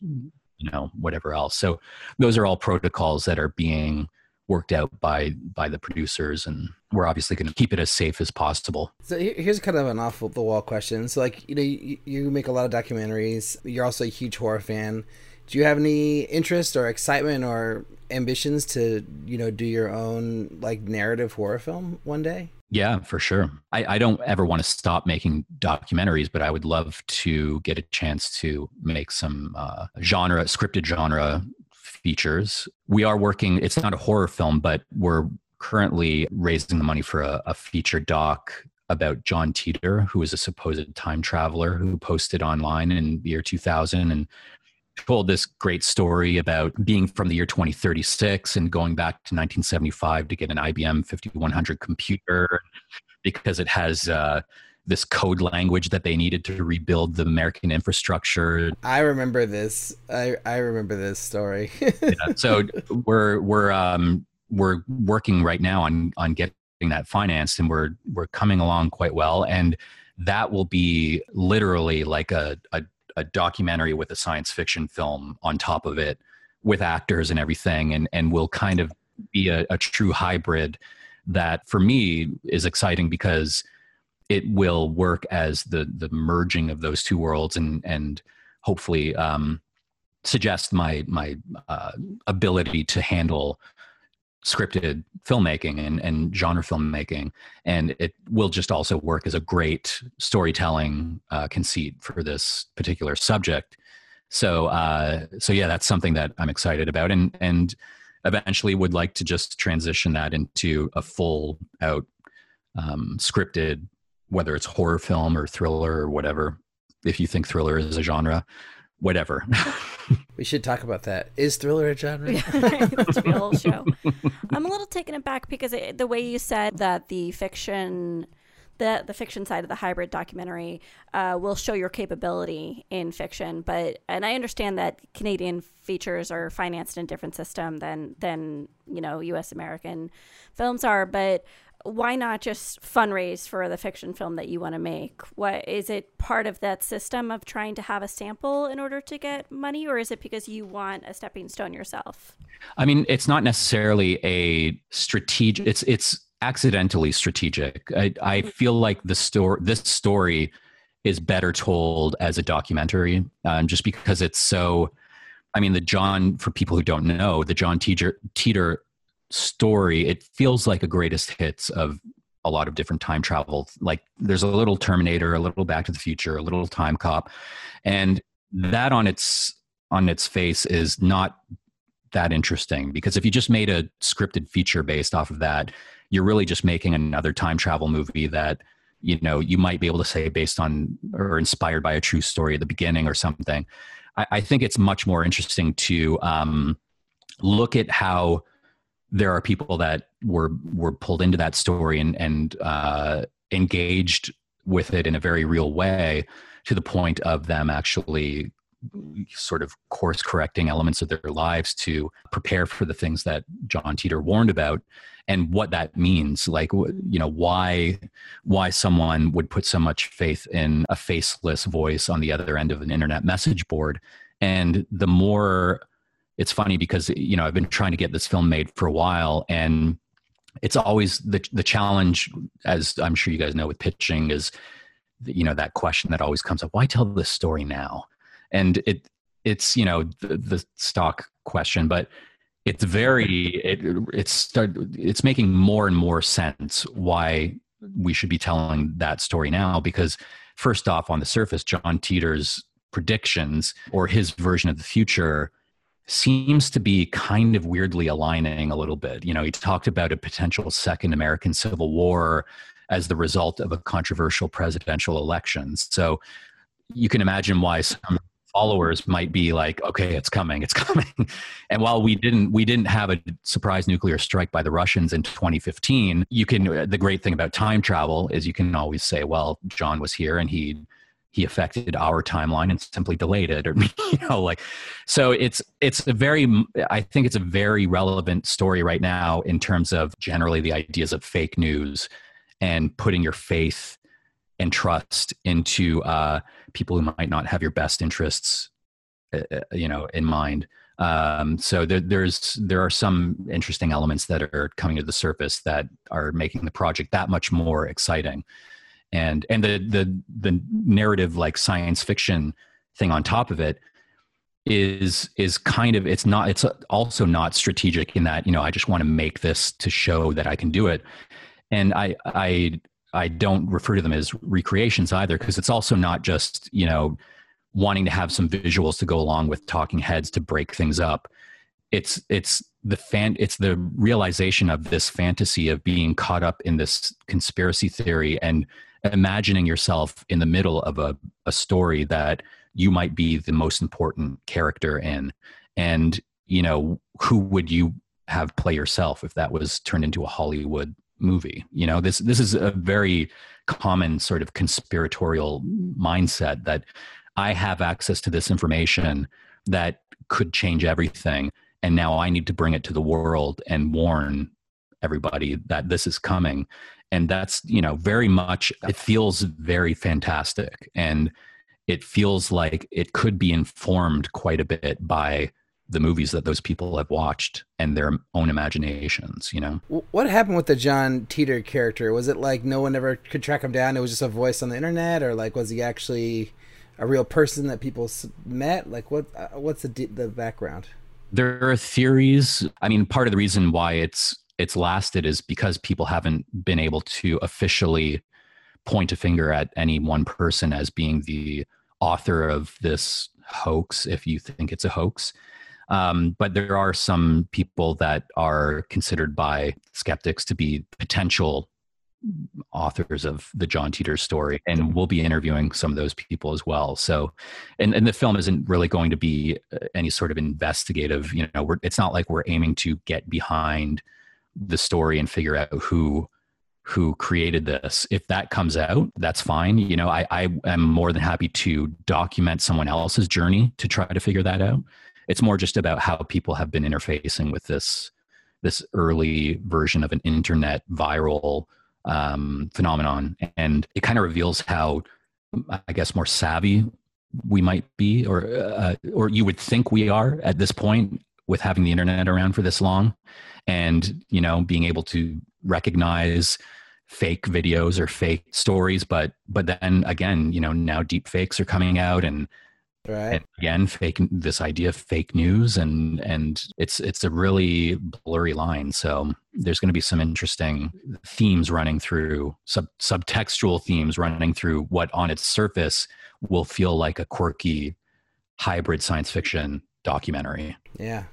you know whatever else. So those are all protocols that are being worked out by by the producers and we're obviously going to keep it as safe as possible. So here's kind of an off the wall question. So like you know you, you make a lot of documentaries. You're also a huge horror fan. Do you have any interest or excitement or ambitions to you know do your own like narrative horror film one day yeah, for sure. I, I don't ever want to stop making documentaries, but I would love to get a chance to make some uh, genre, scripted genre features. We are working, it's not a horror film, but we're currently raising the money for a, a feature doc about John Titor, who is a supposed time traveler who posted online in the year 2000 and told this great story about being from the year 2036 and going back to 1975 to get an IBM 5100 computer because it has uh, this code language that they needed to rebuild the American infrastructure. I remember this. I, I remember this story. *laughs* yeah, so we're we're um, we're working right now on on getting that financed, and we're we're coming along quite well. And that will be literally like a, a a documentary with a science fiction film on top of it with actors and everything and and will kind of be a, a true hybrid that for me is exciting because it will work as the the merging of those two worlds and and hopefully um, suggest my my uh, ability to handle scripted filmmaking and, and genre filmmaking and it will just also work as a great storytelling uh, conceit for this particular subject so uh, so yeah that's something that i'm excited about and and eventually would like to just transition that into a full out um, scripted whether it's horror film or thriller or whatever if you think thriller is a genre whatever. *laughs* we should talk about that. Is thriller a genre? *laughs* That's a whole show. I'm a little taken aback because it, the way you said that the fiction, the the fiction side of the hybrid documentary, uh, will show your capability in fiction. But and I understand that Canadian features are financed in a different system than than you know U.S. American films are, but why not just fundraise for the fiction film that you want to make? What is it part of that system of trying to have a sample in order to get money, or is it because you want a stepping stone yourself? I mean, it's not necessarily a strategic. It's it's accidentally strategic. I, I mm-hmm. feel like the story, this story, is better told as a documentary, um, just because it's so. I mean, the John, for people who don't know, the John Teeter, Titor story, it feels like a greatest hits of a lot of different time travel. Like there's a little Terminator, a little Back to the Future, a little Time Cop, and that on its on its face is not that interesting because if you just made a scripted feature based off of that, you're really just making another time travel movie that you know you might be able to say based on or inspired by a true story at the beginning or something i, I think it's much more interesting to um, look at how there are people that were were pulled into that story and and uh, engaged with it in a very real way to the point of them actually sort of course correcting elements of their lives to prepare for the things that John Titor warned about and what that means. Like you know why why someone would put so much faith in a faceless voice on the other end of an internet message board. And the more it's funny because you know I've been trying to get this film made for a while and it's always the the challenge as I'm sure you guys know with pitching is you know that question that always comes up why tell this story now? And it it's you know the, the stock question but it's very it it's start, it's making more and more sense why we should be telling that story now because first off on the surface john Titor's predictions or his version of the future seems to be kind of weirdly aligning a little bit. You know he talked about a potential second american civil war as the result of a controversial presidential election. So you can imagine why some followers might be like okay it's coming it's *laughs* coming. And while we didn't we didn't have a surprise nuclear strike by the russians in 2015 you can the great thing about time travel is you can always say well john was here and he he affected our timeline and simply delayed it or *laughs* you know like so it's it's a very i think it's a very relevant story right now in terms of generally the ideas of fake news and putting your faith and trust into uh, people who might not have your best interests, uh, uh, you know, in mind. Um, so there, there's there are some interesting elements that are coming to the surface that are making the project that much more exciting, and and the the the narrative like science fiction thing on top of it is is kind of it's not it's also not strategic in that you know I just want to make this to show that I can do it, and I I I don't refer to them as recreations either because it's also not just you know wanting to have some visuals to go along with talking heads to break things up. It's it's the fan it's the realization of this fantasy of being caught up in this conspiracy theory and imagining yourself in the middle of a, a story that you might be the most important character in. And you know who would you have play yourself if that was turned into a hollywood movie. You know, this this is a very common sort of conspiratorial mindset that I have access to this information that could change everything. And now I need to bring it to the world and warn everybody that this is coming and that's you know very much it feels very fantastic. And it feels like it could be informed quite a bit by the movies that those people have watched and their own imaginations you know? What happened with the john Titor character? Was it like no one ever could track him down? It was just a voice on the internet? Or like was he actually a real person that people met? Like what uh, what's the the background? There are theories. I mean part of the reason why it's it's lasted is because people haven't been able to officially point a finger at any one person as being the author of this hoax if you think it's a hoax um, but there are some people that are considered by skeptics to be potential authors of the John Titor story, and we'll be interviewing some of those people as well. So, and, and the film isn't really going to be uh, any sort of investigative. You know, it's not like we're aiming to get behind the story and figure out who who created this. If that comes out, that's fine. You know, I, I am more than happy to document someone else's journey to try to figure that out. It's more just about how people have been interfacing with this this early version of an internet viral um, phenomenon, and it kind of reveals how, I guess, more savvy we might be, or uh, or you would think we are at this point with having the internet around for this long, and you know, being able to recognize fake videos or fake stories but but then again you know now deep fakes are coming out and right. and again fake this idea of fake news and and it's it's a really blurry line. So there's going to be some interesting themes running through sub subtextual themes running through what on its surface will feel like a quirky hybrid science fiction documentary. Yeah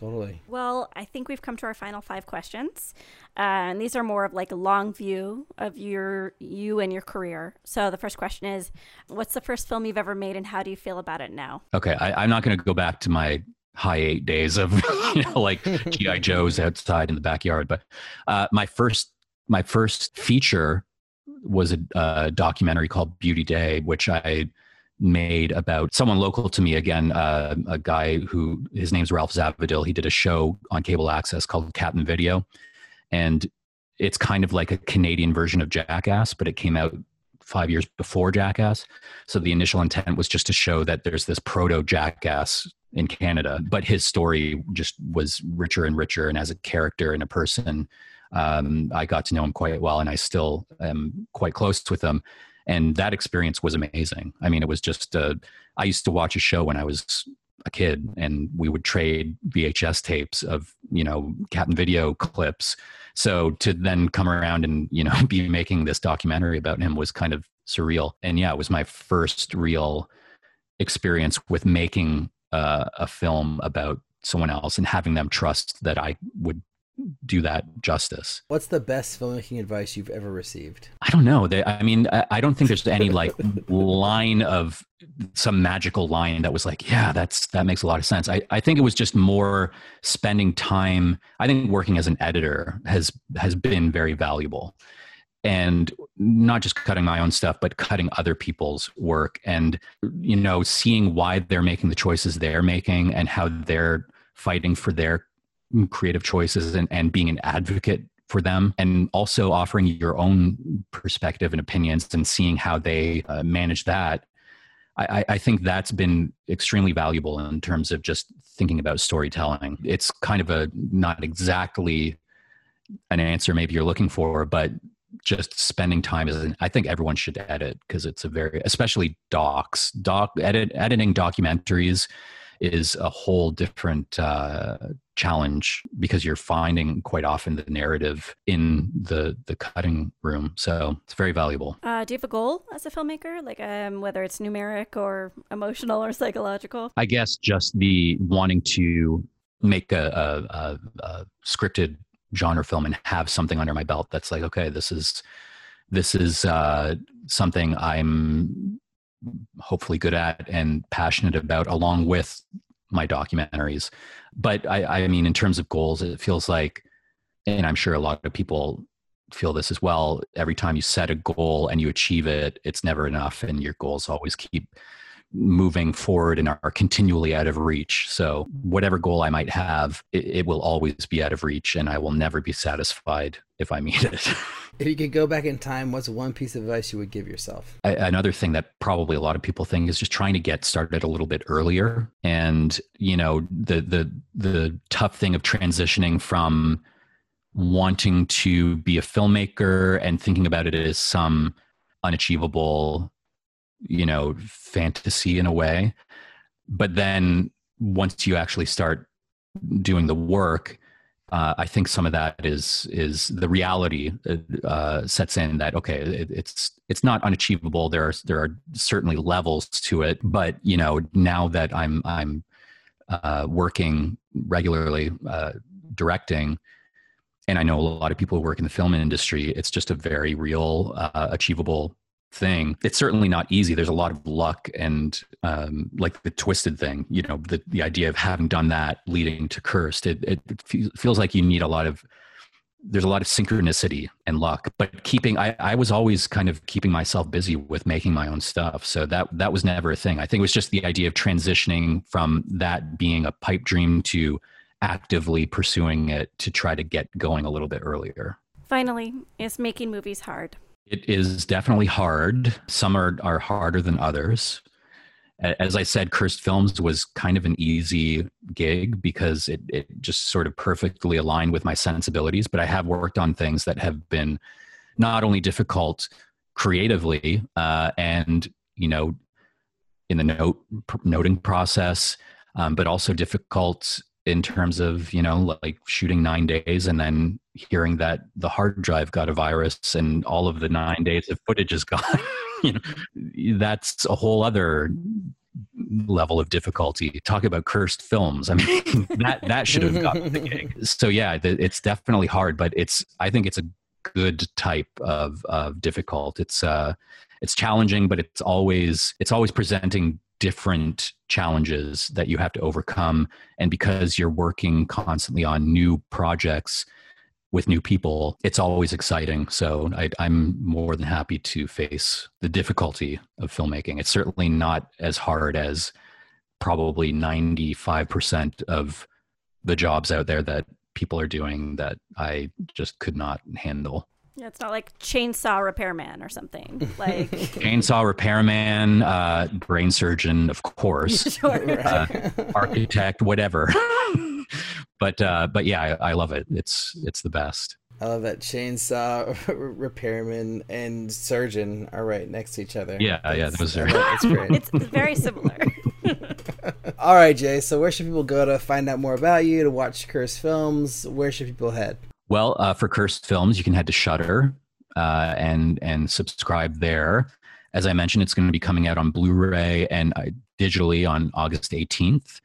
Totally. Well, I think we've come to our final five questions, uh, and these are more of like a long view of your you and your career. So the first question is, what's the first film you've ever made, and how do you feel about it now? Okay, I, I'm not going to go back to my high eight days of *laughs* you know like GI *laughs* Joes outside in the backyard, but uh, my first my first feature was a, a documentary called Beauty Day, which I made about someone local to me again uh, a guy who his name's ralph zavadil. He did a show on cable access called captain video. And it's kind of like a canadian version of jackass but it came out five years before jackass. So the initial intent was just to show that there's this proto jackass in canada but his story just was richer and richer. And as a character and a person um, i got to know him quite well and i still am quite close with him and that experience was amazing. I mean, it was just I used to watch a show when I was a kid, and we would trade VHS tapes of you know Captain Video clips. So to then come around and you know *laughs* be making this documentary about him was kind of surreal. And yeah, it was my first real experience with making uh, a film about someone else and having them trust that I would do that justice. What's the best filmmaking advice you've ever received? I don't know. They, I mean, I, I don't think there's any like line of some magical line that was like, yeah, that's that makes a lot of sense. I, I think it was just more spending time. I think working as an editor has has been very valuable. And not just cutting my own stuff, but cutting other people's work and, you know, seeing why they're making the choices they're making and how they're fighting for their creative choices and, and being an advocate for them and also offering your own perspective and opinions and seeing how they uh, manage that I, I, think that's been extremely valuable in terms of just thinking about storytelling. It's kind of a not exactly an answer maybe you're looking for but just spending time an, I think everyone should edit because it's a very especially docs doc edit editing documentaries is a whole different uh, challenge because you're finding quite often the narrative in the the cutting room. So it's very valuable. Uh, do you have a goal as a filmmaker, like um, whether it's numeric or emotional or psychological? I guess just the wanting to make a, a, a, a scripted genre film and have something under my belt that's like, okay, this is this is uh, something I'm hopefully good at and passionate about, along with my documentaries. But I, I mean, in terms of goals, it feels like, and I'm sure a lot of people feel this as well. Every time you set a goal and you achieve it, it's never enough, and your goals always keep moving forward and are continually out of reach. So, whatever goal I might have, it, it will always be out of reach, and I will never be satisfied if I meet it. *laughs* If you could go back in time, what's one piece of advice you would give yourself? I, another thing that probably a lot of people think is just trying to get started a little bit earlier. And, you know, the the the tough thing of transitioning from wanting to be a filmmaker and thinking about it as some unachievable, you know, fantasy in a way. But then once you actually start doing the work, uh, I think some of that is is the reality uh, sets in that okay, it, it's it's not unachievable. There are there are certainly levels to it, but you know now that I'm I'm uh, working regularly uh, directing, and I know a lot of people who work in the film industry, it's just a very real, uh, achievable thing. It's certainly not easy. There's a lot of luck and um, like the twisted thing, you know, the, the idea of having done that leading to cursed, it, it feels like you need a lot of, there's a lot of synchronicity and luck, but keeping, I, I was always kind of keeping myself busy with making my own stuff. So that, that was never a thing. I think it was just the idea of transitioning from that being a pipe dream to actively pursuing it to try to get going a little bit earlier. Finally, is making movies hard? It is definitely hard. Some are, are harder than others. As I said, Cursed Films was kind of an easy gig because it, it just sort of perfectly aligned with my sensibilities. But I have worked on things that have been not only difficult creatively uh, and, you know, in the note noting process, um, but also difficult in terms of you know like shooting nine days and then hearing that the hard drive got a virus and all of the nine days of footage is *laughs* gone you know that's a whole other level of difficulty. Talk about cursed films. I *laughs* mean, that that should have gotten the gig. *laughs* So yeah, the, it's definitely hard, but it's I think it's a good type of of difficult. It's uh it's challenging, but it's always it's always presenting different challenges that you have to overcome and because you're working constantly on new projects with new people, it's always exciting. So I, am more than happy to face the difficulty of filmmaking. It's certainly not as hard as probably 95% of the jobs out there that people are doing that I just could not handle. Yeah, it's not like chainsaw repairman or something. *laughs* Like chainsaw repairman, uh, brain surgeon, of course, *laughs* sure. uh, architect, whatever. *laughs* but uh, but yeah, I, I, love it. It's it's the best. I love that chainsaw repairman and surgeon are right next to each other. Yeah, that's, yeah, those are. That's great. it's very similar. All right, Jay. So where should people go to find out more about you, to watch cursed films? Where should people head? Well, uh, for cursed films, you can head to Shudder uh, and and subscribe there. As I mentioned, it's going to be coming out on Blu-ray and uh, digitally on August 18th.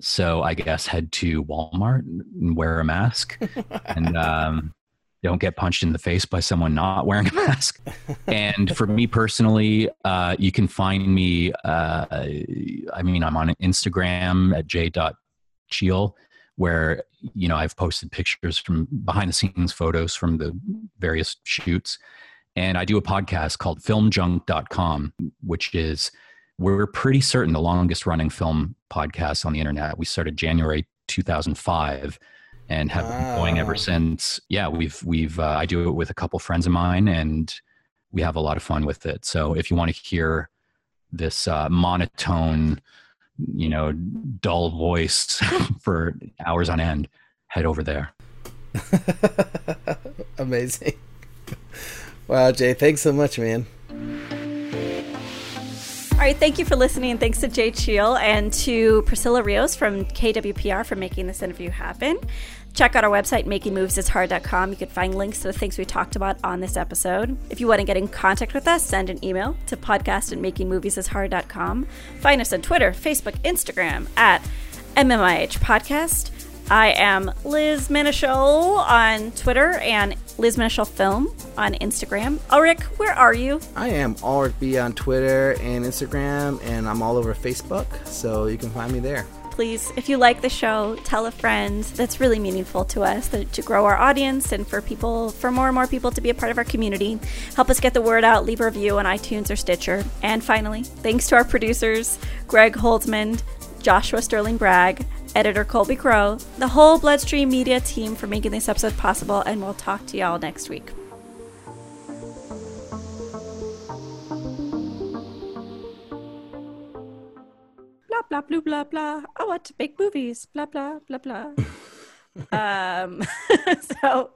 So I guess head to Walmart and wear a mask *laughs* and um, don't get punched in the face by someone not wearing a mask. and for me personally, uh, you can find me. Uh, I mean, I'm on Instagram at j.cheel, where you know I've posted pictures from behind the scenes photos from the various shoots. And I do a podcast called filmjunk.com, which is we're pretty certain the longest running film podcast on the internet. We started January 2005 and have wow. been going ever since. Yeah, we've we've uh, I do it with a couple friends of mine and we have a lot of fun with it. So if you want to hear this uh, monotone, you know, dull voice *laughs* for hours on end, head over there. *laughs* Amazing. Wow, Jay, thanks so much, man. All right, thank you for listening. Thanks to Jay Cheel and to Priscilla Rios from KWPR for making this interview happen. Check out our website, makingmoviesishard.com. You can find links to the things we talked about on this episode. If you want to get in contact with us, send an email to podcast at makingmoviesishard.com. Find us on Twitter, Facebook, Instagram at MMIH Podcast. I am Liz Manashil on Twitter and Liz Manashil Film on Instagram. Oh, Ulrich, where are you? I am Ulrich B on Twitter and Instagram, and I'm all over Facebook, so you can find me there. Please, if you like the show, tell a friend. That's really meaningful to us to grow our audience and for people, for more and more people to be a part of our community. Help us get the word out. Leave a review on iTunes or Stitcher. And finally, thanks to our producers, Greg Holtzman, Joshua Sterling Bragg, editor Colby Crow, the whole Bloodstream Media team for making this episode possible, and we'll talk to y'all next week. Blah blah blah blah blah. I want to make movies. Blah blah blah blah. *laughs* um, *laughs* so